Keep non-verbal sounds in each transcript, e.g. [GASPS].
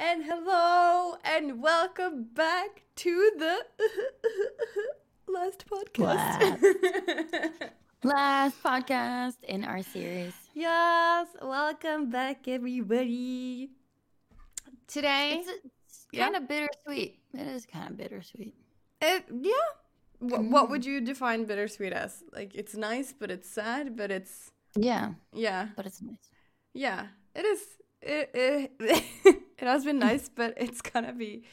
and hello and welcome back to the [LAUGHS] last podcast. [LAUGHS] Last podcast in our series. yes, welcome back everybody. Today, It's, it's Yeah. kind of bittersweet. It is kind of bittersweet. it, yeah. Wh- mm. What would you define bittersweet as? Like it's nice, but it's sad, but it's Yeah, yeah, but it's nice. yeah. It is. It it, [LAUGHS] it has been nice, [LAUGHS] but it's gonna be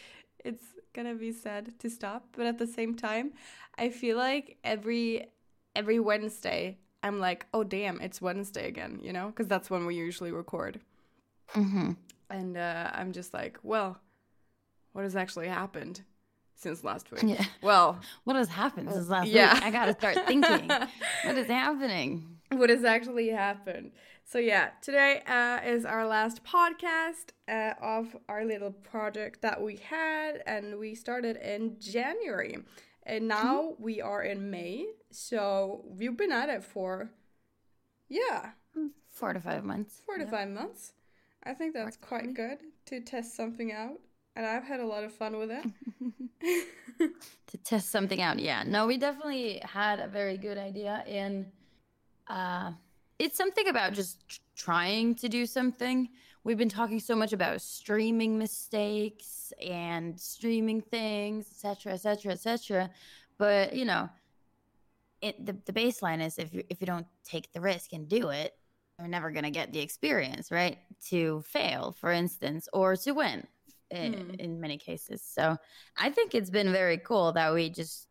it's gonna be sad to stop. But at the same time, I feel like every every Wednesday, I'm like, oh damn, it's Wednesday again, you know, because that's when we usually record. Mm-hmm. And uh, I'm just like, well, what has actually happened since last week? Yeah. Well, What has happened since last Yeah. week? I gotta start thinking. [LAUGHS] what is happening? What has actually happened. So yeah, today uh, is our last podcast uh, of our little project that we had, and we started in January, and now we are in May. So we've been at it for yeah Four to five months. four to Yeah. five months. I think that's quite good to test something out, and I've had a lot of fun with it. [LAUGHS] to test something out. Yeah, no, we definitely had a very good idea, and uh, it's something about just trying to do something. We've been talking so much about streaming mistakes and streaming things, etc., etc., etc. But you know, it, the the baseline is if you if you don't take the risk and do it, you're never gonna get the experience, right? To fail, for instance, or to win in, Hmm. in many cases. So I think it's been very cool that we just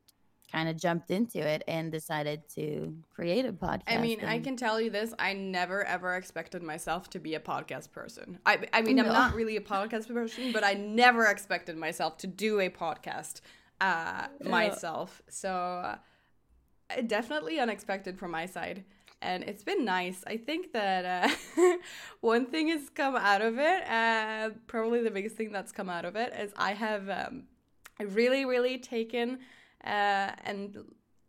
kind of jumped into it and decided to create a podcast. I mean, I can tell you this: I never ever expected myself to be a podcast person. I, I mean, I'm not really a podcast person, but I never expected myself to do a podcast uh, Yeah. myself. So, uh, definitely unexpected from my side, and it's been nice. I think that uh, [LAUGHS] one thing has come out of it. Uh, probably the biggest thing that's come out of it is I have um, really, really taken uh, and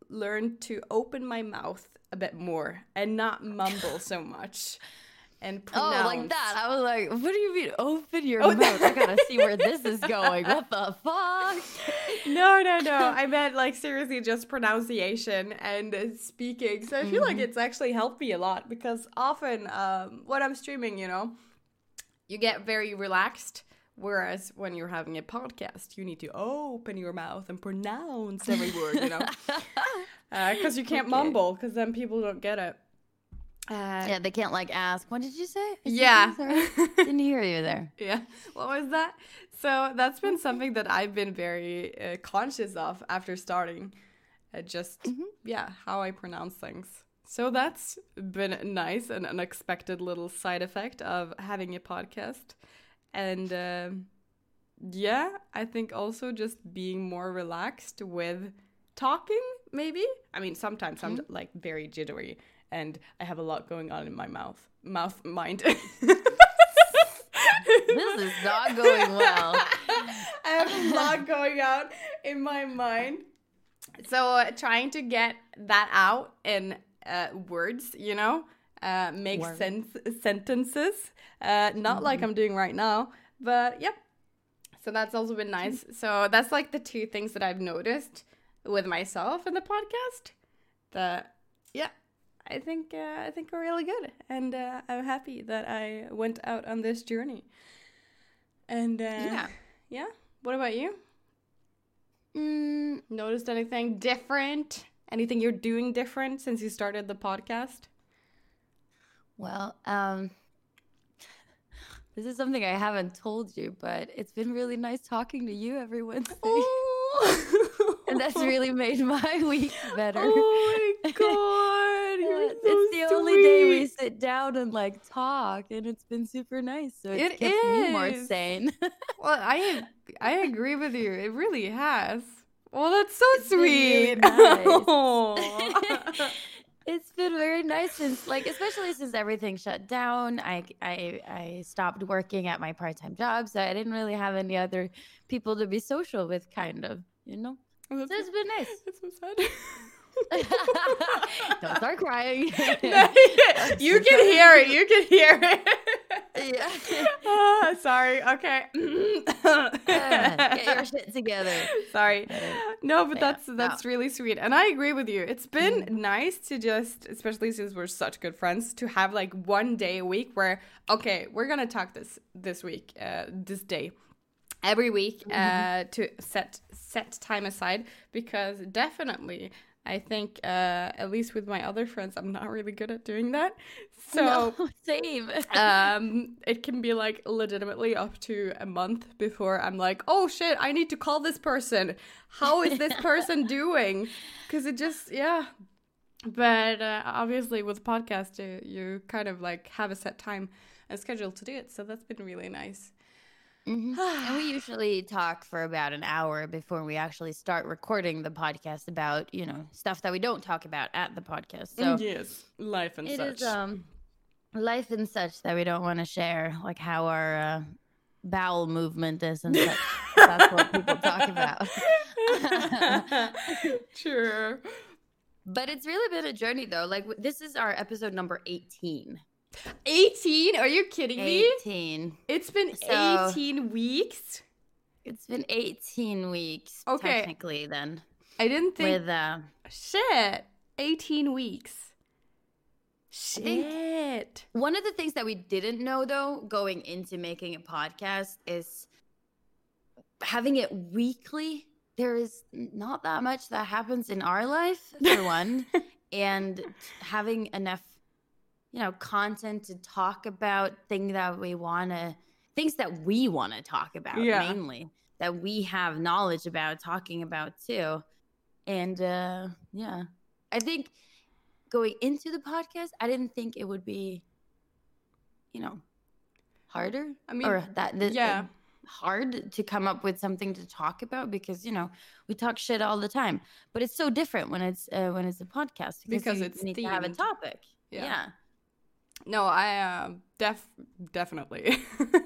learn to open my mouth a bit more and not mumble [LAUGHS] so much and pronounce. Oh, like that. I was like, what do you mean open your Oh, [LAUGHS] mouth? I gotta see where this is going. What the fuck? No, no, no. I meant like seriously just pronunciation and speaking. So I feel like it's actually helped me a lot because often um, when I'm streaming, you know, you get very relaxed. Whereas when you're having a podcast, you need to open your mouth and pronounce every word, you know, [LAUGHS] because you can't Okay. mumble because then people don't get it. Uh, Yeah, they can't like ask, what did you say? Yeah. Sorry. Didn't hear you there. [LAUGHS] yeah what was that so that's been something that i've been very uh, conscious of after starting uh, just yeah how i pronounce things so that's been nice and unexpected little side effect of having a podcast and um yeah i think also just being more relaxed with talking maybe i mean sometimes i'm like very jittery and i have a lot going on in my mouth mouth mind This is not going well. [LAUGHS] I have a lot going on in my mind. So uh, trying to get that out in uh, words, you know, uh, make Words. sense sentences. Uh, not like I'm doing right now, but yep. So that's also been nice. So that's like the two things that I've noticed with myself in the podcast. That yeah, I think uh, I think we're really good, and uh, I'm happy that I went out on this journey. And uh, Yeah. yeah. What about you? Mm, Noticed anything different? Anything you're doing different since you started the podcast? Well, um, this is something I haven't told you, but it's been really nice talking to you every Wednesday. Oh, [LAUGHS] And that's really made my [LAUGHS] week better. Oh my god, Yeah, so it's the only day we sit down and like talk, and it's been super nice. So it's It kept me more sane. [LAUGHS] Well, I I agree with you. It really has. Well, that's so It's been really sweet. nice. It's been very nice since, like, especially since everything shut down. I I I stopped working at my part time job, so I didn't really have any other people to be social with, kind of, you know. So it's been nice. [LAUGHS] that's so [LAUGHS] sad. [LAUGHS] Don't start crying. [LAUGHS] [LAUGHS] you can hear it. You can hear it. yeah. oh, sorry. Okay. Uh, get your shit together. Sorry. No, but Yeah, that's that's no. really sweet. And I agree with you. It's been nice to just, especially since we're such good friends, to have like one day a week where okay, we're going to talk this this week, uh, this day. Every week uh, to set set time aside because definitely I think uh, at least with my other friends I'm not really good at doing that. [LAUGHS] So No, same. [LAUGHS] um it can be like legitimately up to a month before i'm like oh shit i need to call this person. How is this [LAUGHS] person doing? Because it just yeah. But uh, obviously with podcast you, you kind of like have a set time and schedule to do it. So that's been really nice Mhm. [SIGHS] and we usually talk for about an hour before we actually start recording the podcast about you know stuff that we don't talk about at the podcast. So yes life and it such is um life and such that we don't want to share, like how our uh, bowel movement is and such. [LAUGHS] That's what people talk about. [LAUGHS] [LAUGHS] sure But it's really been a journey though. Like this is our episode number 18. 18 are you kidding me 18. it's been So- 18 weeks It's been 18 weeks Okay. technically then. i didn't think With uh Shit. 18 weeks. Shit. One of the things that we didn't know though, going into making a podcast, is having it weekly. There is not that much that happens in our life, for one, [LAUGHS] and having enough, you know, content to talk about things that we want to, things that we want to talk about Yeah. mainly, that we have knowledge about talking about too. And uh yeah, I think going into the podcast, I didn't think it would be, you know, harder. I mean, or that this, yeah. hard to come up with something to talk about because you know we talk shit all the time. But it's so different when it's uh, when it's a podcast Because you it's need to have a topic. Yeah. Yeah. No, I uh, def definitely. [LAUGHS]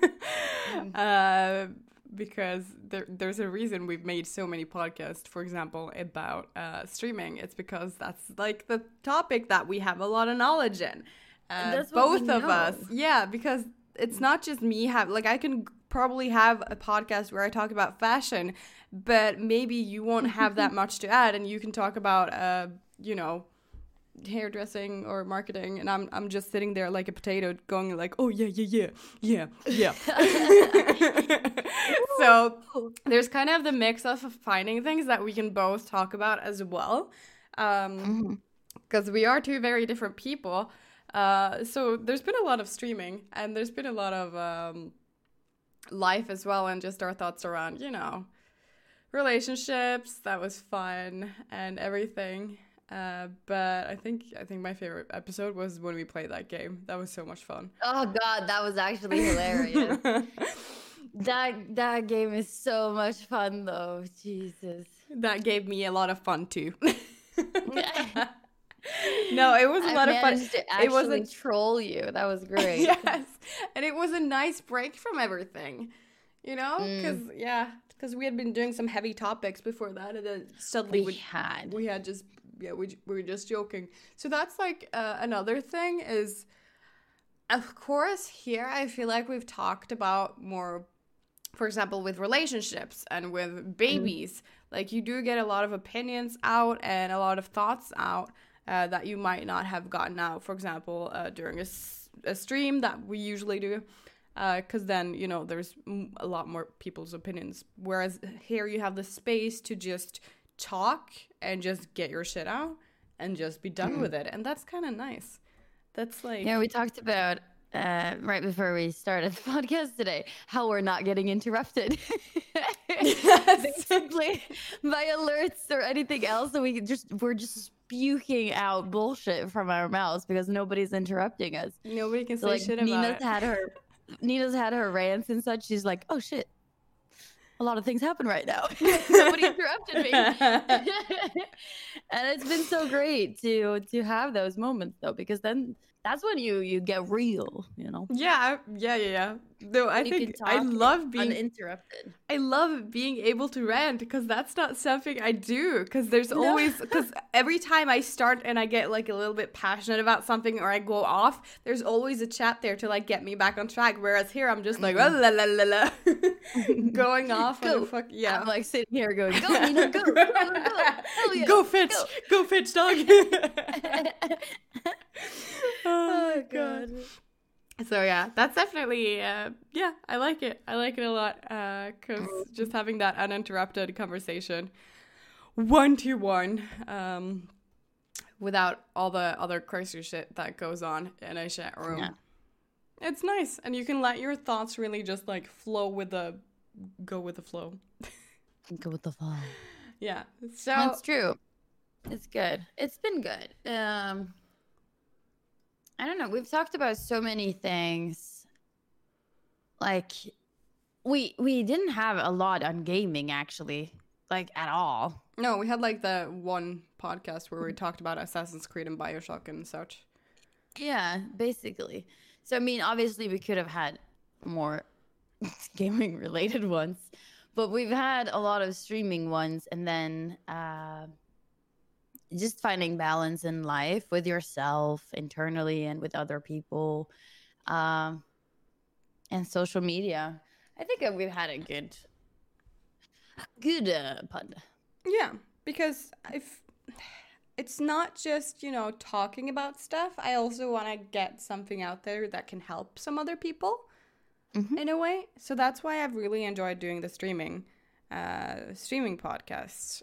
Mm. uh, because there, there's a reason we've made so many podcasts, for example, about uh, streaming. It's because that's like the topic that we have a lot of knowledge in. Uh, that's what we both of us. Yeah, because it's not just me have like I can probably have a podcast where I talk about fashion, but maybe you won't have that [LAUGHS] much to add and you can talk about uh, you know, hairdressing or marketing and I'm I'm just sitting there like a potato going like, "Oh yeah, yeah, yeah. Yeah, yeah." [LAUGHS] so there's kind of the mix of finding things that we can both talk about as well. Um because we are two very different people. Uh, so there's been a lot of streaming and there's been a lot of um, life as well, and just our thoughts around, you know, relationships. That was fun and everything. Uh, but I think I think my favorite episode was when we played that game. That was so much fun. Oh god, that was actually hilarious. [LAUGHS] that that game is so much fun though. Jesus. that gave me a lot of fun too. [LAUGHS] no, it was a I lot of fun. to It wasn't troll you. That was [LAUGHS] great. yes and it was a nice break from everything you know Mm. because yeah because we had been doing some heavy topics before that and then suddenly We we, had. we had just yeah we, we were just joking. So that's like uh, another thing is of course here i feel like we've talked about more for example with relationships and with babies. Like you do get a lot of opinions out and a lot of thoughts out uh, that you might not have gotten out. For example uh, during a stream that we usually do because then you know there's a lot more people's opinions. Whereas here you have the space to just talk and just get your shit out and just be done with it and that's kind of nice that's like Yeah, we talked about uh, right before we started the [LAUGHS] podcast today how we're not getting interrupted. [LAUGHS] Basically, by alerts or anything else, so we just we're just spewing out bullshit from our mouths because nobody's interrupting us. nobody can say So like shit about Nina's it had her Nina's had her rants and such. She's like, oh shit. A lot of things happen right now. [LAUGHS] Nobody interrupted me. [LAUGHS] and it's been so great to to have those moments though, because then that's when you you get real, you know. Yeah, yeah, yeah, yeah. No, I You think I love being uninterrupted. I love being able to rant because that's not something I do. Because there's No. always [LAUGHS] because every time I start and I get like a little bit passionate about something or I go off, there's always a chat there to like get me back on track. Whereas here I'm just like mm-hmm. oh, la la la la la, [LAUGHS] going [LAUGHS] off. on Go. fuck yeah. I'm like sitting here going, go, Nina, go, go, go, yeah. Go Fitch, go. go Fitch, dog. oh oh god. god. So yeah, that's definitely uh, yeah, I like it. I like it a lot because just having that uninterrupted conversation, one to one, um, without all the other crazy shit that goes on in a chat room. Yeah. It's nice, and you can let your thoughts really just like flow with the go with the flow. Go with the flow. [LAUGHS] Yeah. So That's true. It's good. It's been good. Um I don't know. We've talked about so many things. Like we we didn't have a lot on gaming actually, like at all. no, we had like the one podcast where we talked about Assassin's Creed and Bioshock and such. Yeah, basically. So I mean, obviously we could have had more [LAUGHS] gaming related ones, but we've had a lot of streaming ones and then uh just finding balance in life with yourself internally and with other people um and social media. I think we've had a good good uh, pod. Yeah, because if it's not just, you know, talking about stuff, I also want to get something out there that can help some other people Mhm. in a way. So that's why I've really enjoyed doing the streaming uh streaming podcasts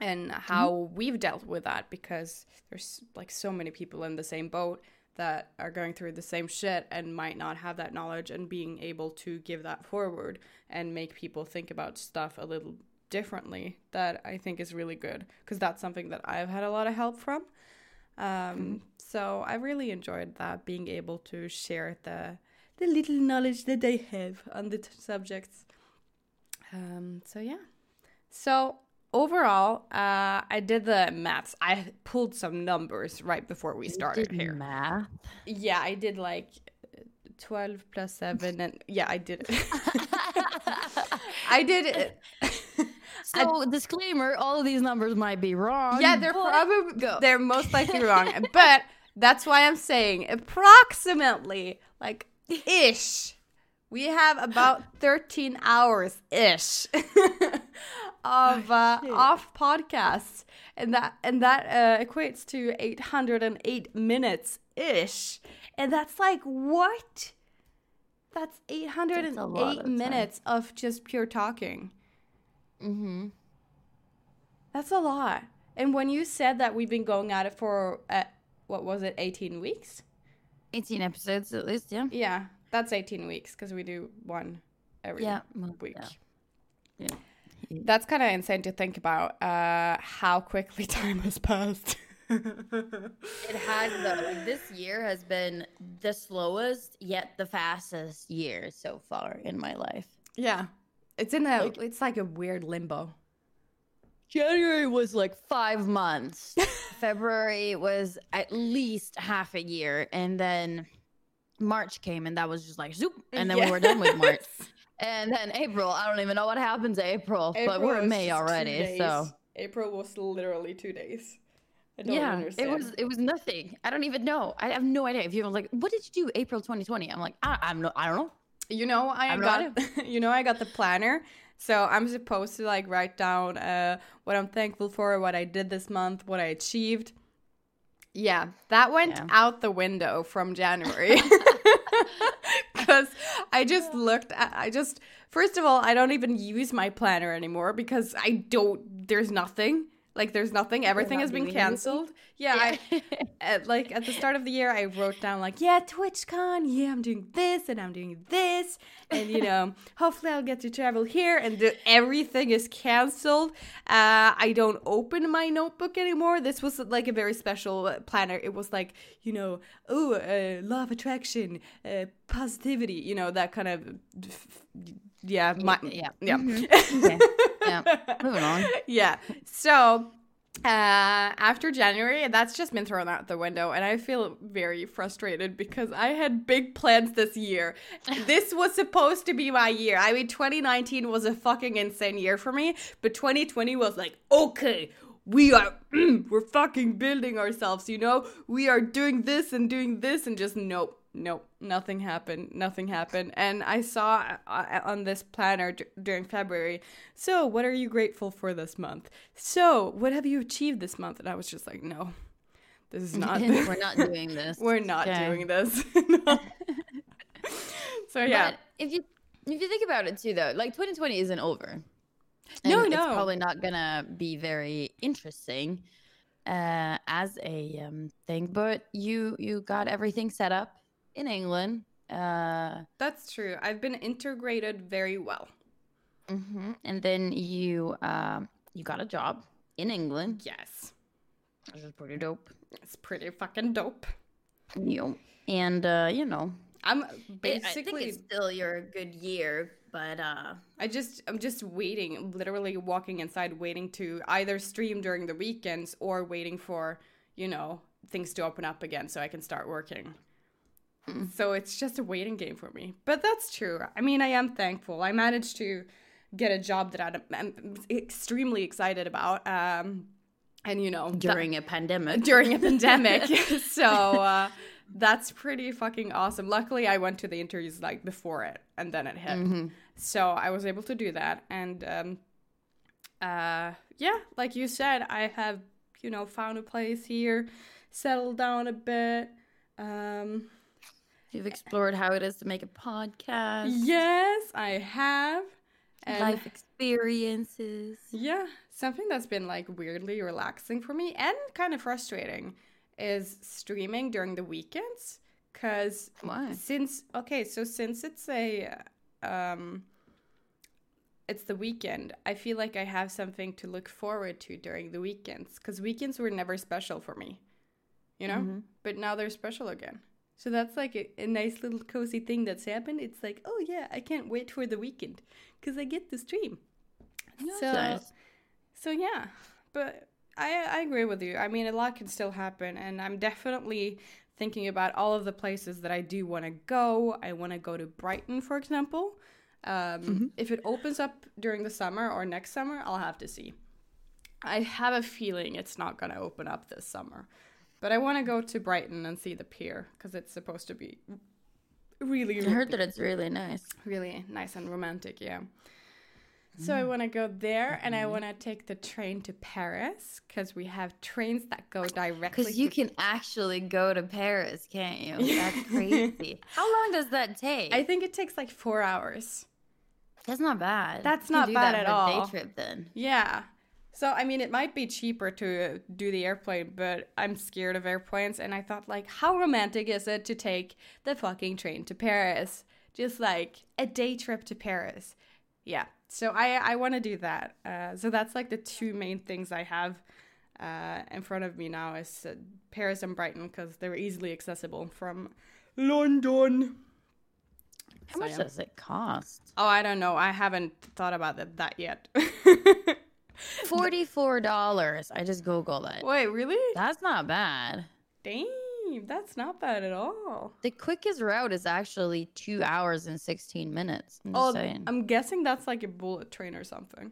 and how we've dealt with that because there's like so many people in the same boat that are going through the same shit and might not have that knowledge and being able to give that forward and make people think about stuff a little differently that I think is really good because that's something that I've had a lot of help from. Um, So I really enjoyed that being able to share the the little knowledge that I have on the t- subjects. Um, so yeah. So overall, uh, I did the maths. I pulled some numbers right before we started Did here. math. Yeah, I did like 12 plus 7 and yeah, I did it. [LAUGHS] I did it. [LAUGHS] So disclaimer, all of these numbers might be wrong. yeah, they're probably go. they're most likely [LAUGHS] wrong, but that's why I'm saying approximately like ish. We have about 13 hours ish of [LAUGHS] uh, shit. off podcasts, and that and that uh, equates to 808 minutes ish, and that's like what? That's That's a lot 808 time. minutes of just pure talking. Mm-hmm. That's a lot. And when you said that we've been going at it for uh, what was it, 18 weeks? 18 episodes at least, yeah. Yeah, that's 18 weeks because we do one every Yeah. well, week. yeah. Yeah. [LAUGHS] That's kind of insane to think about uh, how quickly [LAUGHS] time has passed. [LAUGHS] It has though. Like this year has been the slowest yet the fastest year so far in my life. yeah, it's in a Like- it's like a weird limbo. January was like five months. February was at least half a year, and then March came, and that was just like zoop, and then we were done with March. And then April, I don't even know what happens to April, but we're in May already. So April was literally two days. I don't yeah, understand. it was it was nothing. I don't even know. I have no idea. If you were like, what did you do April 2020? I'm like, I, I'm no, I don't know. You know, I I'm got [LAUGHS] you know I got the planner, so I'm supposed to like write down uh, what I'm thankful for, what I did this month, what I achieved. Yeah, that went Yeah. out the window from January. [LAUGHS] [LAUGHS] Because I just looked at, I just, first of all, I don't even use my planner anymore because I don't, there's nothing. Like, there's nothing. Everything has been doing anything? canceled. Yeah, I, [LAUGHS] at, like at the start of the year, I wrote down like, yeah, TwitchCon, yeah, I'm doing this and I'm doing this, and you know, [LAUGHS] hopefully I'll get to travel here, and the, everything is canceled. Uh, I don't open my notebook anymore. This was like a very special uh, planner. It was like, you know, oh, uh, law of attraction, uh, positivity, you know, that kind of, yeah, my, yeah. yeah. Mhm. [LAUGHS] Okay. Yeah. Moving on. [LAUGHS] yeah. So Uh, after January, that's just been thrown out the window, and I feel very frustrated because I had big plans this year. [LAUGHS] this was supposed to be my year. I mean, 2019 was a fucking insane year for me, but 2020 was like, okay, we are, [CLEARS THROAT] we're fucking building ourselves, you know? We are doing this and doing this, and just nope nope, nothing happened. Nothing happened. And I saw uh, on this planner d- during February, so what are you grateful for this month? So what have you achieved this month? And I was just like, no, this is not. [LAUGHS] We're [LAUGHS] not doing this. We're not okay. doing this. [LAUGHS] so yeah. But if you if you think about it too, though, like 2020 isn't over. No, no, it's probably not gonna be very interesting uh, as a um, thing. But you you got everything set up in England. Uh, That's true. I've been integrated very well. Mm-hmm. And then you uh, you got a job in England. Yes, which is pretty dope. It's pretty fucking dope. You and uh, you know, I'm basically. I think it's still your good year, but uh, I just I'm just waiting, literally walking inside, waiting to either stream during the weekends or waiting for you know things to open up again so I can start working. So it's just a waiting game for me. But that's true. I mean, I am thankful. I managed to get a job that I'm extremely excited about. Um, and you know, during a pandemic. During a [LAUGHS] pandemic. [LAUGHS] so uh, that's pretty fucking awesome. Luckily, I went to the interviews like before it, and then it hit. Mm-hmm. So I was able to do that, and um, uh, yeah, like you said, I have you know found a place here, settled down a bit. Um, You've explored how it is to make a podcast. Yes, I have. And Life experiences. Yeah, something that's been like weirdly relaxing for me and kind of frustrating is streaming during the weekends. Cause since okay, so since it's a um it's the weekend, I feel like I have something to look forward to during the weekends. Cause weekends were never special for me. You know? Mm-hmm. But now they're special again. So that's like a, a, nice little cozy thing that's happened. It's like, oh yeah, I can't wait for the weekend because I get to stream. so, nice. so yeah, but I I agree with you. I mean, a lot can still happen, and I'm definitely thinking about all of the places that I do want to go. I want to go to Brighton, for example. Um, mm-hmm. If it opens up during the summer or next summer, I'll have to see. I have a feeling it's not going to open up this summer. But I want to go to Brighton and see the pier because it's supposed to be really. I heard that it's really nice. Really nice and romantic, yeah. So mm. I want to go there and I mm-hmm. want to take the train to Paris because we have trains that go directly. Because you can actually go to Paris, can't you? [LAUGHS] That's crazy. How long does that take? I think it takes like four hours. That's not bad. That's not bad at all. Day trip then. Yeah, so, I mean, it might be cheaper to do the airplane, but I'm scared of airplanes. And I thought, like, how romantic is it to take the fucking train to Paris? Just like a day trip to Paris. Yeah. So, I, I want to do that. Uh, so, that's like the two main things I have uh, in front of me now is uh, Paris and Brighton because they're easily accessible from London. How so, much yeah. does it cost? Oh, I don't know. I haven't thought about that, that yet. [LAUGHS] Forty-four dollars. I just googled it. Wait, really? That's not bad. That's not bad at all. The quickest route is actually two hours and sixteen minutes. I'm oh, saying. I'm guessing that's like a bullet train or something.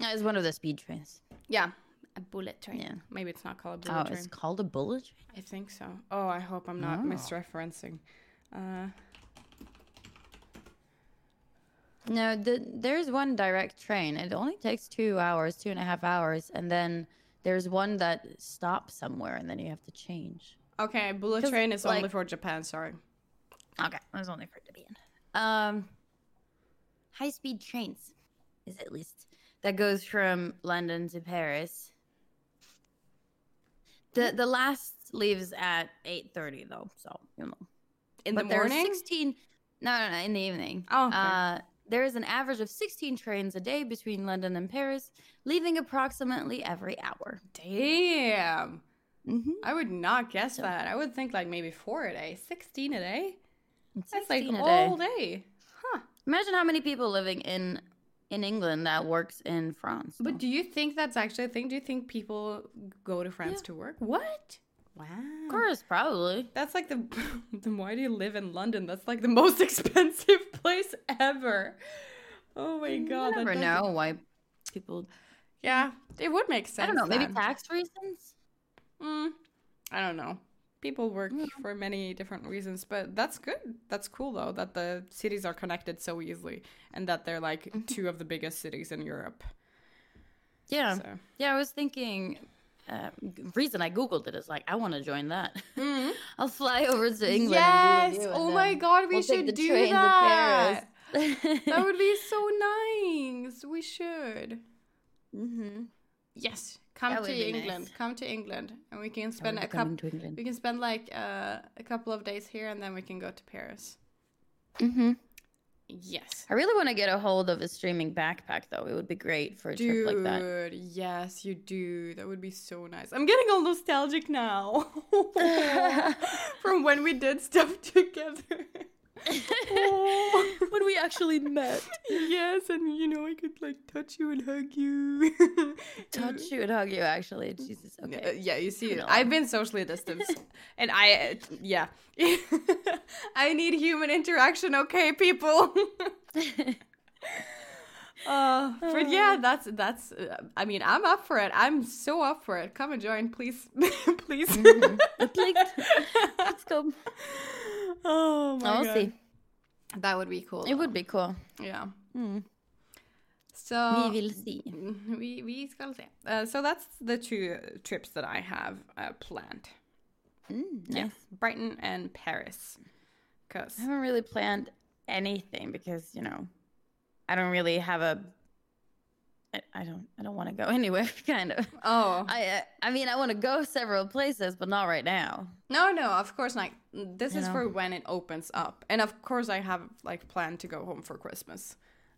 Yeah, it's one of the speed trains. Yeah, a bullet train. Yeah, maybe it's not called a bullet oh, train. it's called a bullet train. I think so. Oh, I hope I'm not oh. misreferencing. Uh, no, the, there's one direct train. It only takes two hours, two and a half hours, and then there's one that stops somewhere, and then you have to change. Okay, bullet train is like, only for Japan. Sorry. Okay, it's only for Japan. Um, high speed trains is at least that goes from London to Paris. The the last leaves at eight thirty though, so you know. In but the morning. Sixteen. No, no, no, in the evening. Oh. Okay. Uh, there is an average of 16 trains a day between London and Paris, leaving approximately every hour. Damn. Mm-hmm. I would not guess so, that. I would think like maybe four a day. 16 a day? That's like all day. day. Huh. Imagine how many people living in in England that works in France. But do you think that's actually a thing? Do you think people go to France Yeah. to work? What? Wow. of course, probably. That's like the [LAUGHS] then why do you live in London? That's like the most [LAUGHS] expensive [LAUGHS] place ever. Oh my god. that never know why people. Yeah, it would make sense. I don't know. Maybe tax reasons. Mm, I don't know. People work Yeah. for many different reasons, but that's good. That's cool though that the cities are connected so easily and that they're like Mm-hmm. two of the biggest cities in Europe. Yeah, So. yeah. I was thinking. Uh, reason I googled it is like I want to join that. [LAUGHS] I'll fly over to England. Yes! And with and Oh my God, we we'll should do that. [LAUGHS] That would be so nice. We should. hmm Yes, come That to England. nice. Come to England, and we can spend a couple. to England. We can spend like uh, a couple of days here, and then we can go to Paris. Mm-hmm. Yes. I really want to get a hold of a streaming backpack, though. It would be great for a trip like that. Dude, yes, you do. That would be so nice. I'm getting all nostalgic now [LAUGHS] [LAUGHS] from when we did stuff [LAUGHS] together. Oh. [LAUGHS] when we [LAUGHS] actually met. yes, and you know I could like touch you and hug you. [LAUGHS] Touch you and hug you, actually. Jesus. Uh, Okay. yeah, you see, No. I've been socially distanced, and I, uh, yeah, I need human interaction. Okay, people. Uh, but yeah, that's that's. Uh, I mean, I'm up for it. I'm so up for it. Come and join, please, please. Mhm. Please. Let's go. Oh my I'll god, see. that would be cool. It would be cool. yeah. Mm. So we will see. [LAUGHS] We we ska se. Uh, so that's the two trips that I have uh, planned. Mm, nice. Yeah, Brighton and Paris. Cause I haven't really planned anything because you know, I don't really have a. I, I don't. I don't want to go [LAUGHS] anywhere. Kind of. oh I. uh, I mean, I want to go several places, but not right now. no no of course not. This You is know. for when it opens up, and of course I have like planned to go home for Christmas.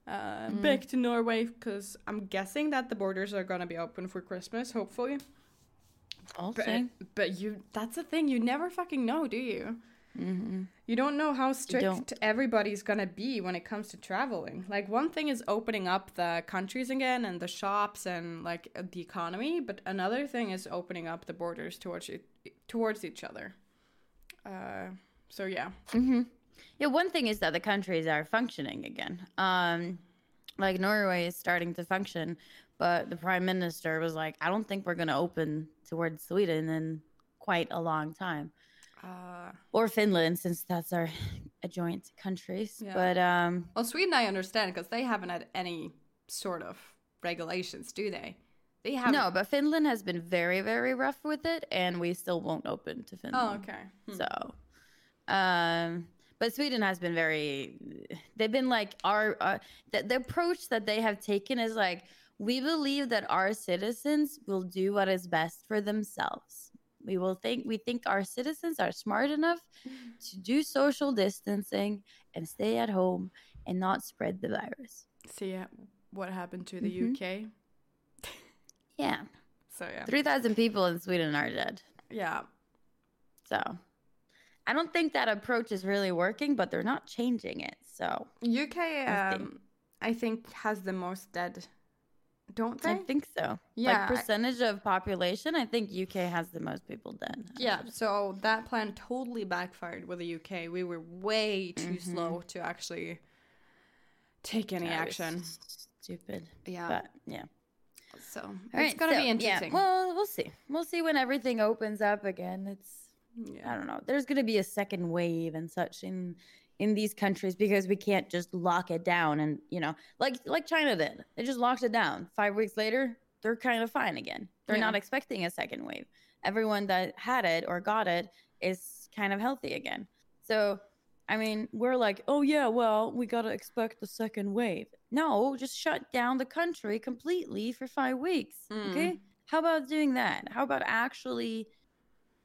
Uh, Mm. Back to Norway because I'm guessing that the borders are gonna be open for Christmas, hopefully. I'll But but you that's the thing you never fucking know, do you? Hmm You don't know how strict everybody's gonna be when it comes to traveling. Like one thing is opening up the countries again and the shops and like the economy, but another thing is opening up the borders towards it, towards each other. Uh, so yeah, hmm Yeah, one thing is that the countries are functioning again. Um, like Norway is starting to function, but the prime minister was like, "I don't think we're going to open towards Sweden in quite a long time, uh, or Finland, since that's our a joint countries." Yeah. But um, well Sweden I understand because they haven't had any sort of regulations, do they? They have no, but Finland has been very, very rough with it, and we still won't open to Finland. Oh okay. Hmm. So, um, but Sweden has been very. They've been like our uh, the, the approach that they have taken is like we believe that our citizens will do what is best for themselves. We will think we think our citizens are smart enough [LAUGHS] to do social distancing and stay at home and not spread the virus. See what happened to the Mhm. UK. [LAUGHS] Yeah, So yeah, three thousand people in Sweden are dead. yeah. So. I don't think that approach is really working, but they're not changing it. So UK, I think. um, I think has the most dead, don't they? I think so. Yeah, Like percentage of population, I think UK has the most people dead. Yeah, so that plan totally backfired with the UK. We were way too Mhm. slow to actually take any That action. Stupid. Yeah, But yeah. so All it's right, gonna so, be yeah, interesting. well, we'll see. We'll see when everything opens up again. It's I don't know. There's gonna be a second wave and such in in these countries because we can't just lock it down and you know like like China did. They just locked it down. Five weeks later, they're kind of fine again. They're Yeah. not expecting a second wave. Everyone that had it or got it is kind of healthy again. So I mean, we're like, oh yeah, well, we gotta expect the second wave. No, just shut down the country completely for five weeks. Mm. Okay, how about doing that? How about actually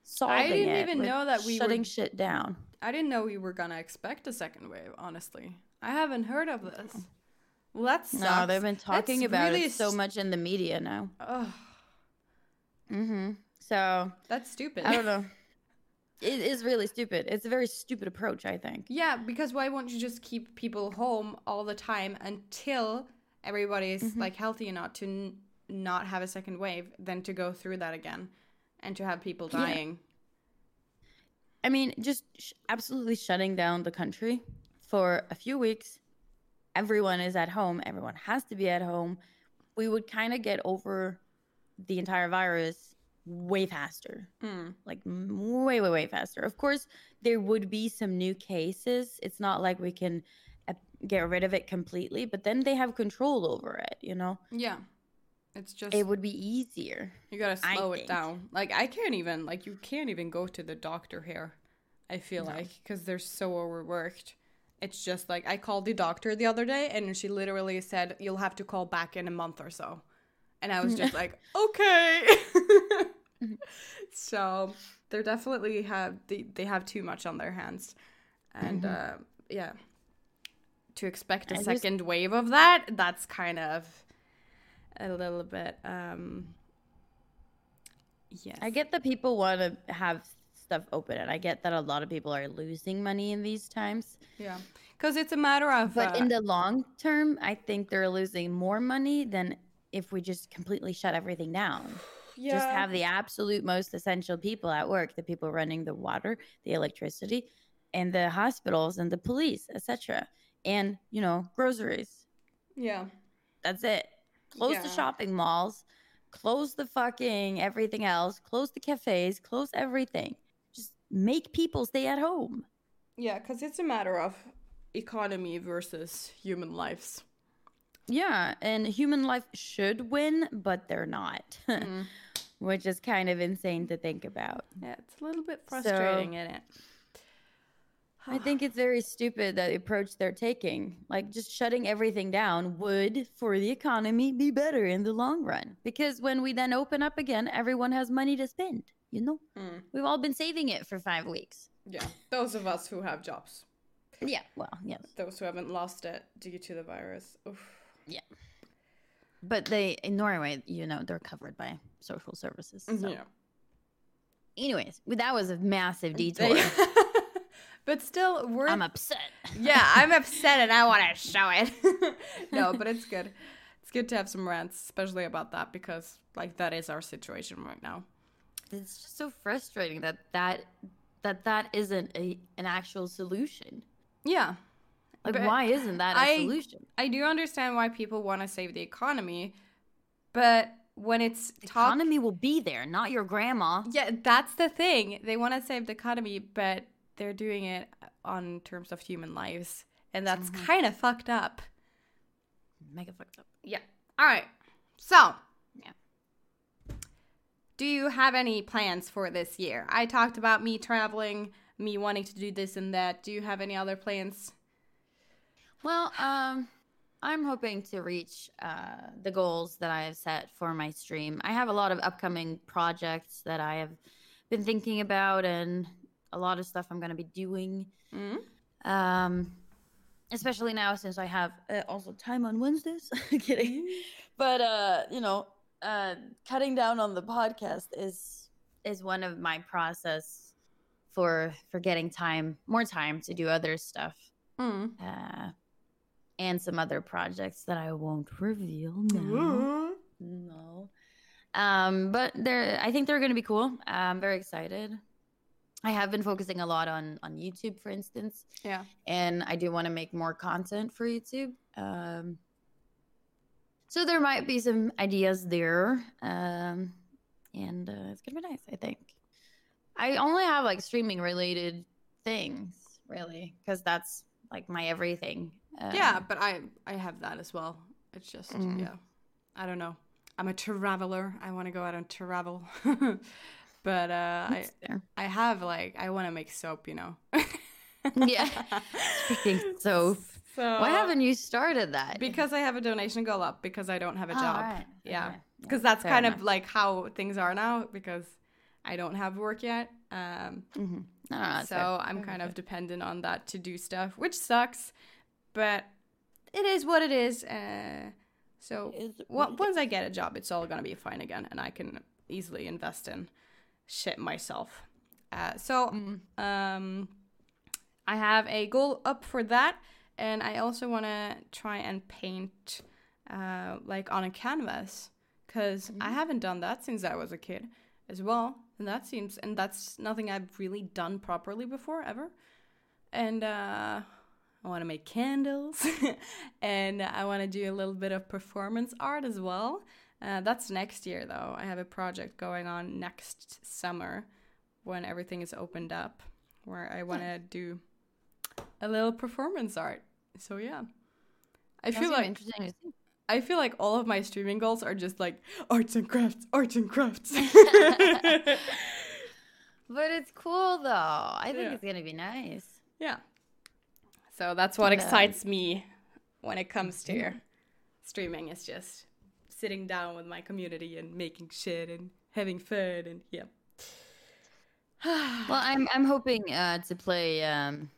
solving i didn't it even know that we were- shutting shit down. I didn't know we were gonna expect a second wave. Honestly, I haven't heard of this. Well, that sucks. No, they've been talking That's about really it so much in the media now. Ugh, Mm-hmm. So that's stupid. I don't know. [LAUGHS] It is really stupid. It's a very stupid approach, I think. Yeah, because why won't you just keep people home all the time until everybody is like healthy enough to n- not have a second wave than to go through that again and to have people dying. I mean, just sh- absolutely shutting down the country for a few weeks. Everyone is at home. Everyone has to be at home. We would kind of get over the entire virus way faster. Mm. Like way, way, way faster. Of course, there would be some new cases. It's not like we can uh, get rid of it completely, but then they have control over it, you know? Yeah. It's just It would be easier. you gotta I slow it think. down. Like I can't even like you can't even go to the doctor here. I feel No. like because they're so overworked. It's just like I called the doctor the other day and she literally said you'll have to call back in a month or so, and I was just [LAUGHS] like okay. [LAUGHS] so they're definitely have they, they have too much on their hands, and uh, yeah, to expect a I just- second wave of that that's kind of a little bit um yes I get that people want to have stuff open, and I get that a lot of people are losing money in these times. yeah because it's a matter of But uh, in the long term, I think they're losing more money than if we just completely shut everything down. yeah, Just have the absolute most essential people at work, the people running the water, the electricity, and the hospitals and the police, etc. And, you know, groceries. yeah That's it. Close the shopping malls, close the fucking everything else, close the cafes, close everything. Just make people stay at home. yeah because it's a matter of economy versus human lives Yeah, and human life should win, but they're not, Mm. [LAUGHS] which is kind of insane to think about. yeah it's a little bit frustrating isn't it I think it's very stupid that the approach they're taking. Like just shutting everything down would, for the economy, be better in the long run. Because when we then open up again, everyone has money to spend. You know, Mm. we've all been saving it for five weeks. yeah those of us who have jobs Yeah, well, yes. those who haven't lost it due to the virus Oof. Yeah, but they in Norway, you know, they're covered by social services. So. yeah Anyways, that was a massive detour. [LAUGHS] But still we're I'm upset. [LAUGHS] yeah, I'm upset and I want to show it. [LAUGHS] no, but it's good. It's good to have some rants, especially about that because like that is our situation right now. It's just so frustrating that that that that isn't a an actual solution. Yeah. Like, But why isn't that a I- solution? I do understand why people want to save the economy, but when it's talk Economy will be there, not your grandma. Yeah, that's the thing. They want to save the economy, but they're doing it on terms of human lives, and that's kind of fucked up. Mega fucked up. Yeah. All right. So, Yeah. Do you have any plans for this year? I talked about me traveling, me wanting to do this and that. Do you have any other plans? Well, um, I'm hoping to reach uh, the goals that I have set for my stream. I have a lot of upcoming projects that I have been thinking about, and a lot of stuff I'm going to be doing. Mm? Um, especially now since I have uh, also time on Wednesdays. [LAUGHS] Kidding, but uh, you know, uh, cutting down on the podcast is is one of my process for for getting time, more time to do other stuff Mm. uh, and some other projects that I won't reveal now. No. Um, but they're I think they're gonna be cool. I'm very excited. I have been focusing a lot on on YouTube, for instance, Yeah. and I do want to make more content for YouTube. Um, so there might be some ideas there, um, and uh, it's gonna be nice. I think. I only have like streaming related things, really, because that's like my everything. Um, Yeah, but I I have that as well. It's just Mm. yeah. I don't know. I'm a traveler. I want to go out and travel. [LAUGHS] but uh I there. I have like I want to make soap, you know. Yeah. [LAUGHS] Speaking soap. So Why haven't you started that? because I have a donation goal up because I don't have a Oh, job. alright, Yeah. okay, Because that's fair kind of like how things are now because I don't have work yet. Um Mhm. No, no, so fair. I'm Very kind fair. of dependent on that to do stuff, which sucks, but it is what it is. Uh, so It is what it once I get a job, it's all gonna be fine again, and I can easily invest in shit myself. Uh, so Mm. um, I have a goal up for that, and I also want to try and paint uh, like on a canvas because mm-hmm. I haven't done that since I was a kid as well. And that seems, and that's nothing I've really done properly before ever. And uh, I want to make candles [LAUGHS] and I want to do a little bit of performance art as well. Uh, that's next year though. I have a project going on next summer when everything is opened up where I want to do a little performance art. So yeah. I That's feel like interesting. I feel like all of my streaming goals are just like arts and crafts, arts and crafts. [LAUGHS] [LAUGHS] but it's cool though. I think yeah. it's gonna be nice. Yeah. So that's what excites me when it comes to streaming. Is just sitting down with my community and making shit and having fun and yeah. [SIGHS] well, I'm I'm hoping uh, to play. Um,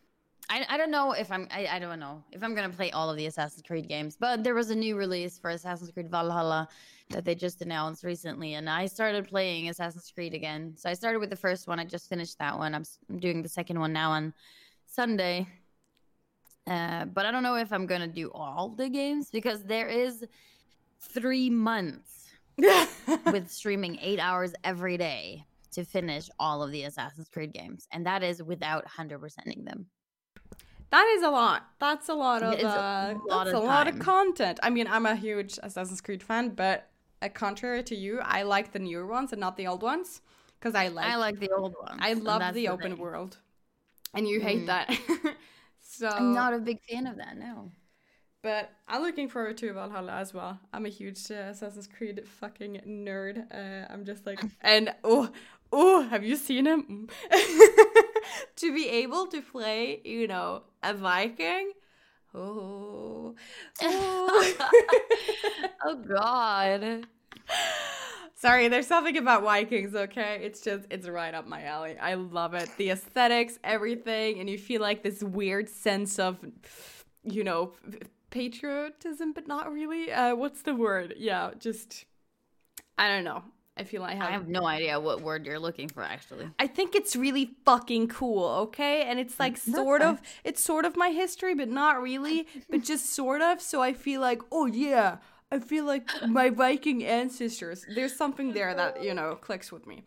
I I don't know if I'm I, I don't know if I'm gonna play all of the Assassin's Creed games, but there was a new release for Assassin's Creed Valhalla that they just announced recently, and I started playing Assassin's Creed again. So I started with the first one. I just finished that one. I'm, I'm doing the second one now on Sunday. Uh, but I don't know if I'm gonna do all the games because there is three months [LAUGHS] with streaming eight hours every day to finish all of the Assassin's Creed games, and that is without hundred percenting them. That is a lot. That's a lot of uh, a lot that's of a lot of content. I mean, I'm a huge Assassin's Creed fan, but uh, contrary to you, I like the newer ones and not the old ones because I like I like the old ones. I love the, the, open world, and you mm. hate that. [LAUGHS] so I'm not a big fan of that. No. But I'm looking forward to Valhalla as well. I'm a huge uh, Assassin's Creed fucking nerd. Uh, I'm just like, [LAUGHS] and oh, oh, have you seen him? [LAUGHS] to be able to play, you know, a Viking. Oh, [LAUGHS] oh, oh God. Sorry, there's something about Vikings, okay? It's just, it's right up my alley. I love it. The aesthetics, everything, and you feel like this weird sense of, you know, patriotism, but not really. Uh, what's the word? Yeah, just, I don't know. I feel like I have, I have no idea what word you're looking for actually. I think it's really fucking cool, okay? And it's like sort of it's sort of my history, but not really, [LAUGHS] but just sort of. So I feel like, oh yeah, I feel like my [LAUGHS] Viking ancestors. There's something there that, you know, clicks with me.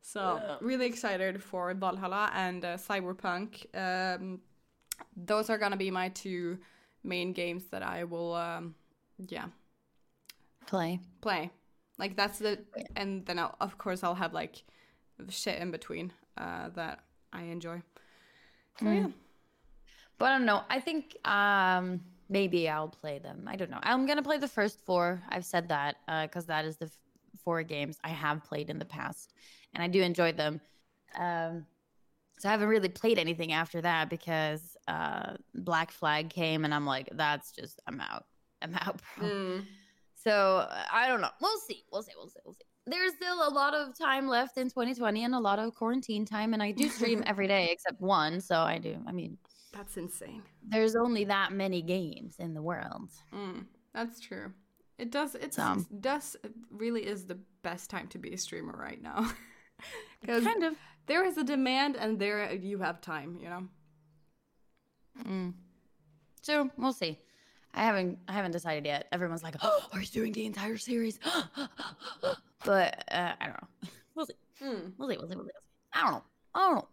So yeah. really excited for Valhalla and uh, Cyberpunk. Um, those are gonna be my two main games that I will, um, yeah, play. Play. Like that's the, and then I'll, of course I'll have like shit in between uh, that I enjoy. So mm. yeah. But I don't know. I think um, maybe I'll play them. I don't know. I'm gonna play the first four. I've said that because uh, that is the f- four games I have played in the past, and I do enjoy them. Um, so I haven't really played anything after that because uh, Black Flag came, and I'm like, that's just I'm out. I'm out, bro. Mm. So I don't know. We'll see. We'll see. We'll see. We'll see. There's still a lot of time left in 2020 and a lot of quarantine time, and I do stream [LAUGHS] every day except one. So I do. I mean, that's insane. There's only that many games in the world. Mm, that's true. It does. It's, so. it does. It really is the best time to be a streamer right now. [LAUGHS] Kind of there is a demand and there you have time. You know. Mm. So we'll see. I haven't I haven't decided yet. Everyone's like, "Oh, are you doing the entire series?" [GASPS] but uh, I don't know. [LAUGHS] We'll see. Mm. We'll see. We'll see. We'll see. I don't know. I don't know.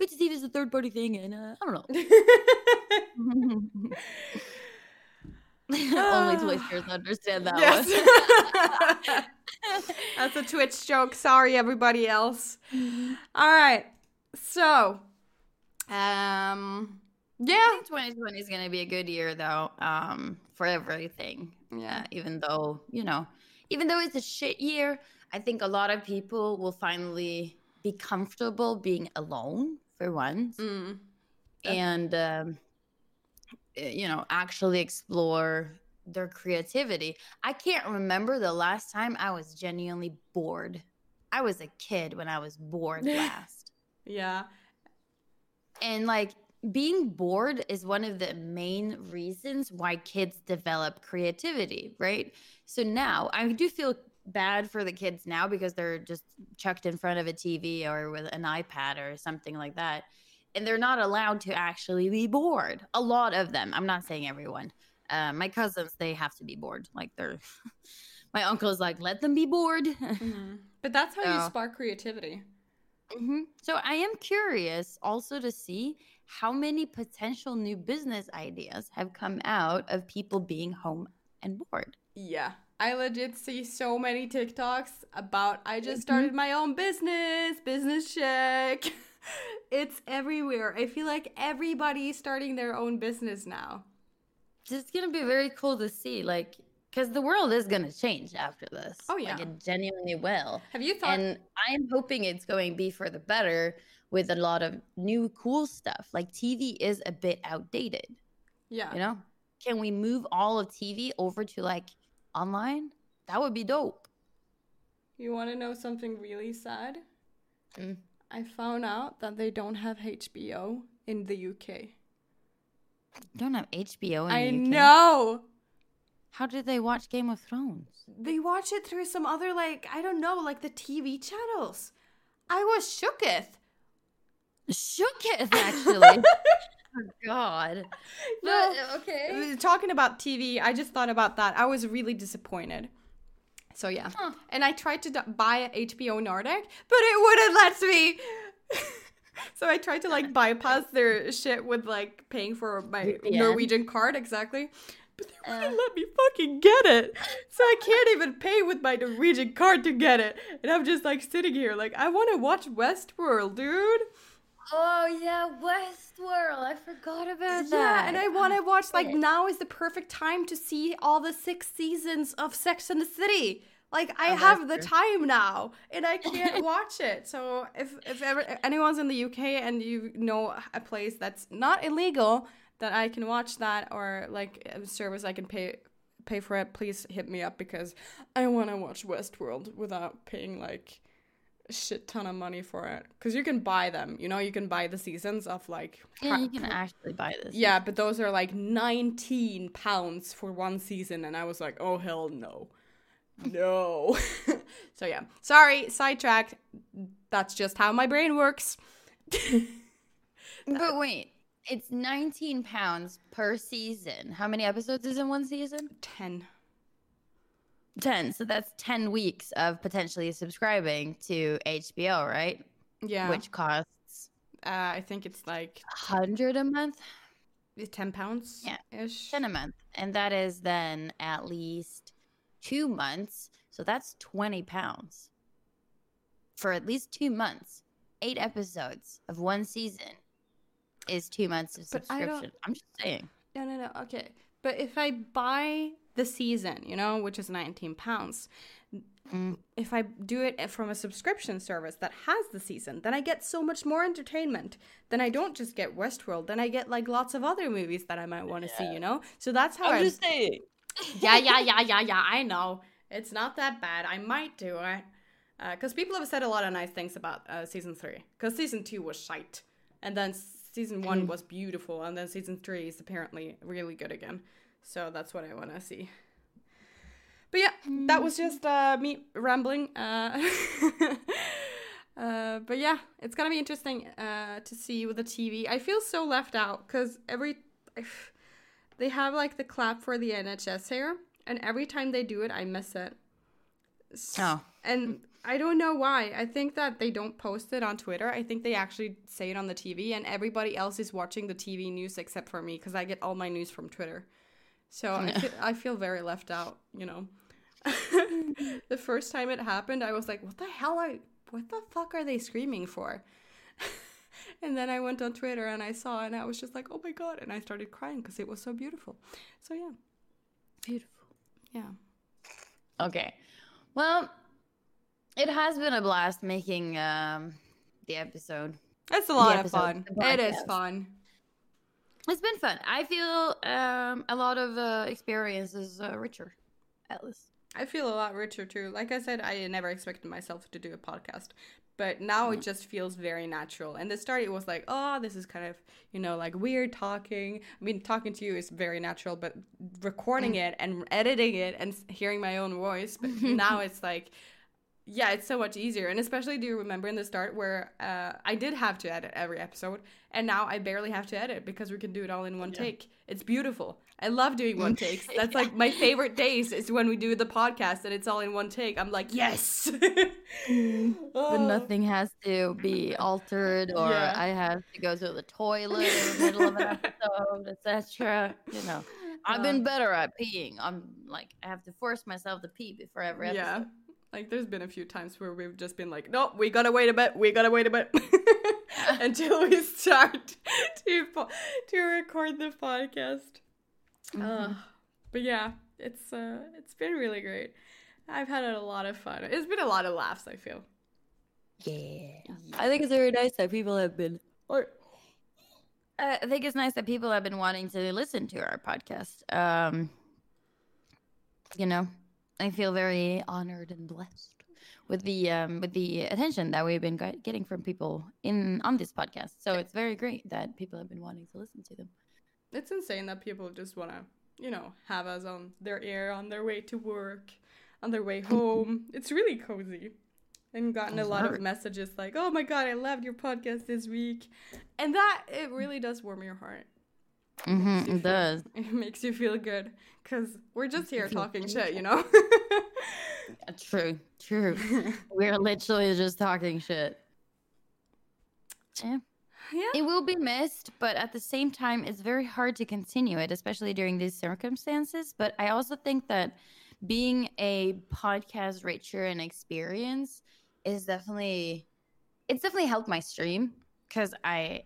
Bitch TV is a third party thing, and uh, I don't know. [LAUGHS] [LAUGHS] Only [LAUGHS] Twitchers understand that yes. one. [LAUGHS] That's a Twitch joke. Sorry, everybody else. All right. So, um, yeah. I think 2020 is going to be a good year, though, um, for everything. Yeah. Uh, even though, you know, even though it's a shit year, I think a lot of people will finally be comfortable being alone for once. Mm, and, um, Eh, you know, actually explore their creativity. I can't remember the last time I was genuinely bored. I was a kid when I was bored [LAUGHS] last. yeah. And like being bored is one of the main reasons why kids develop creativity, right? So now I do feel bad for the kids now because they're just chucked in front of a TV or with an iPad or something like that. And they're not allowed to actually be bored. A lot of them. I'm not saying everyone. uh, my cousins they have to be bored. Like they're [LAUGHS] my uncle's like, let them be bored. Mm-hmm. [LAUGHS] But that's how you spark creativity. Mm-hmm. So I am curious also to see how many potential new business ideas have come out of people being home and bored. Yeah. I legit see so many TikToks about I just mm-hmm. started my own business, business check. [LAUGHS] it's everywhere. I feel like everybody's starting their own business now. It's gonna be very cool to see, like, because the world is gonna change after this. Oh yeah, like it genuinely will. Have you thought? And I'm hoping it's going to be for the better with a lot of new cool stuff. Like TV is a bit outdated. Yeah, you know, can we move all of TV over to like online? That would be dope. You want to know something really sad? Mm. I found out that they don't have HBO in the UK. Don't have HBO in I the UK. I know. How did they watch Game of Thrones? They watch it through some other like I don't know, like the TV channels. I was shooketh. Shooketh actually. [LAUGHS] oh God. No, uh, okay. Talking about TV, I just thought about that. I was really disappointed. So yeah, huh. and I tried to d- buy HBO Nordic, but it wouldn't let me. [LAUGHS] so I tried to like bypass their shit with like paying for my yeah. Norwegian card exactly. But they wouldn't uh. let me fucking get it. So I can't even pay with my Norwegian card to get it. And I'm just like sitting here like I want to watch Westworld, dude. Oh yeah, Westworld. I forgot about that. Yeah, and I want to oh, watch like now is the perfect time to see all the six seasons of Sex and the City. Like I oh, have the true. time now, and I [LAUGHS] can't watch it. So if if ever anyone's in the UK and you know a place that's not illegal that I can watch that or like a service I can pay pay for it, please hit me up because I want to watch Westworld without paying like shit ton of money for it. Because you can buy them you know you can buy the seasons of like yeah you can actually buy this yeah but those are like 19 pounds for one season and i was like oh hell no. No. [LAUGHS] So yeah. Sorry sidetracked that's just how my brain works. [LAUGHS] But wait it's 19 pounds per season. How many episodes is in one season? 10 10 so that's 10 weeks of potentially subscribing to hbo right? Yeah. Which costs uh, i think it's like 100 a month? 10 pounds yeah ish? 10 a month. And that is then at least two months. So that's 20 pounds. For at least two months eight episodes of one season is two months of subscription. I'm just saying. No no no. Okay. But if i buy the season, you know, which is 19 pounds. Mm. If I do it from a subscription service that has the season, then I get so much more entertainment. Then I don't just get Westworld, then I get like lots of other movies that I might want to yeah. see, you know? So that's how I'm I just saying. [LAUGHS] yeah, yeah, yeah, yeah, yeah, I know. It's not that bad. I might do it. Because uh, people have said a lot of nice things about uh, season three. Because season two was shite. And then season one mm. was beautiful. And then season three is apparently really good again. So that's what I want to see. But yeah, that was just uh, me rambling. Uh, [LAUGHS] uh, but yeah, it's gonna be interesting uh, to see with the TV. I feel so left out because every [SIGHS] they have like the clap for the NHS here, and every time they do it, I miss it. Oh, and I don't know why. I think that they don't post it on Twitter. I think they actually say it on the TV, and everybody else is watching the TV news except for me because I get all my news from Twitter. So I, feel, I feel very left out, you know. [LAUGHS] the first time it happened, I was like, what the hell are, what the fuck are they screaming for? [LAUGHS] and then I went on Twitter and I saw and I was just like, oh my god. And I started crying because it was so beautiful. So yeah. Beautiful. Yeah. Okay. Well, it has been a blast making um, the episode. It's a lot of fun. It is fun. It's been fun. I feel um, a lot of uh, experiences uh, richer, at least. I feel a lot richer too. Like I said, I never expected myself to do a podcast, but now mm. it just feels very natural. And the start, it was like, oh, this is kind of, you know, like weird talking. I mean, talking to you is very natural, but recording mm. it and editing it and hearing my own voice, but [LAUGHS] now it's like, yeah, it's so much easier. And especially, do you remember in the start where uh, I did have to edit every episode, and now I barely have to edit because we can do it all in one yeah. take. It's beautiful. I love doing one [LAUGHS] takes. That's like my favorite days is when we do the podcast and it's all in one take. I'm like, yes. [LAUGHS] but [LAUGHS] nothing has to be altered or yeah. I have to go to the toilet in the middle of an episode, etc. You know, I've been better at peeing. I'm like, I have to force myself to pee before every episode. Yeah. Like there's been a few times where we've just been like, no, we gotta wait a bit, we gotta wait a bit [LAUGHS] [LAUGHS] until we start [LAUGHS] to to record the podcast. Mm-hmm. Uh, but yeah, it's uh, it's been really great. I've had a lot of fun. It's been a lot of laughs. I feel. Yeah, I think it's very nice that people have been. Or, uh, I think it's nice that people have been wanting to listen to our podcast. Um, you know, I feel very honored and blessed with the um, with the attention that we've been getting from people in on this podcast. So it's very great that people have been wanting to listen to them. It's insane that people just want to, you know, have us on their ear on their way to work, on their way home. [LAUGHS] it's really cozy. And gotten a lot of messages like, "Oh my god, I loved your podcast this week," and that it really does warm your heart. Mm-hmm, it, does. [LAUGHS] It makes you feel good because we're just here talking shit, you know. true, true. [LAUGHS] we're literally just talking shit. Yeah. Yeah. It will be missed, but at the same time, it's very hard to continue it, especially during these circumstances. But I also think that being a podcast richer in experience is definitely it's definitely helped my stream because I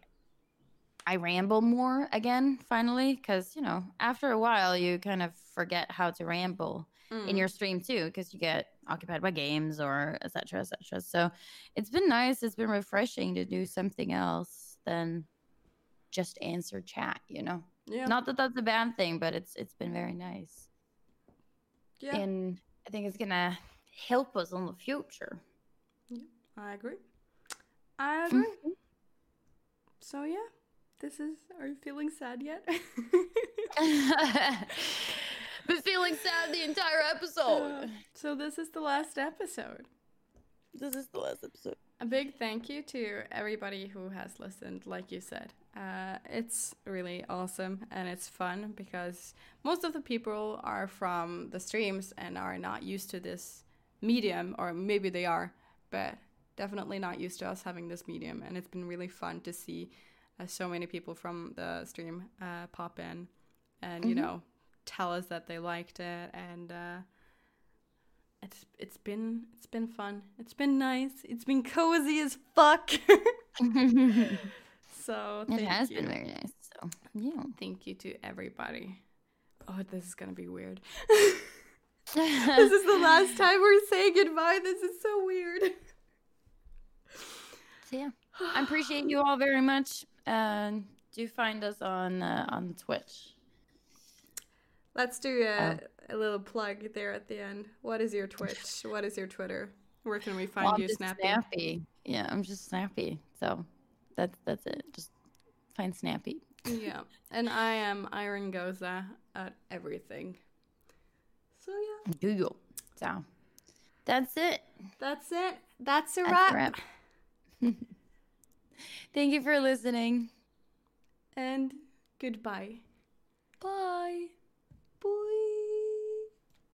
I ramble more again finally because you know after a while you kind of forget how to ramble mm. in your stream too because you get occupied by games or etc etc so it's been nice it's been refreshing to do something else than just answer chat you know? Yeah. Not that that's a bad thing but it's it's been very nice. Yeah. And i think it's gonna help us in the future. Yeah i agree. I agree. Mm-hmm. so yeah this is are you feeling sad yet? [LAUGHS] [LAUGHS] Been feeling sad the entire episode. Uh, so this is the last episode. This is the last episode. A big thank you to everybody who has listened like you said. Uh, it's really awesome and it's fun because most of the people are from the streams and are not used to this medium or maybe they are but definitely not used to us having this medium. And it's been really fun to see uh, so many people from the stream uh, pop in and mm-hmm. you know tell us that they liked it and uh, it's it's been it's been fun. It's been nice. It's been cozy as fuck. [LAUGHS] So [LAUGHS] it has you. been very nice so yeah. Thank you to everybody. Oh this is gonna be weird. [LAUGHS] This is the last time we're saying goodbye. This is so weird. So yeah. [SIGHS] I appreciate you all very much and do find us on uh, on Twitch. Let's do a, oh. a little plug there at the end. What is your Twitch? what is your Twitter? Where can we find well, you, Snappy? Snappy? Yeah, I'm just Snappy. So that's that's it. Just find Snappy. yeah, and I am Iron Goza at everything. So yeah. Do you? So that's it. That's it. That's a that's wrap. A wrap. [LAUGHS] Thank you for listening. And goodbye. Bye. Bye.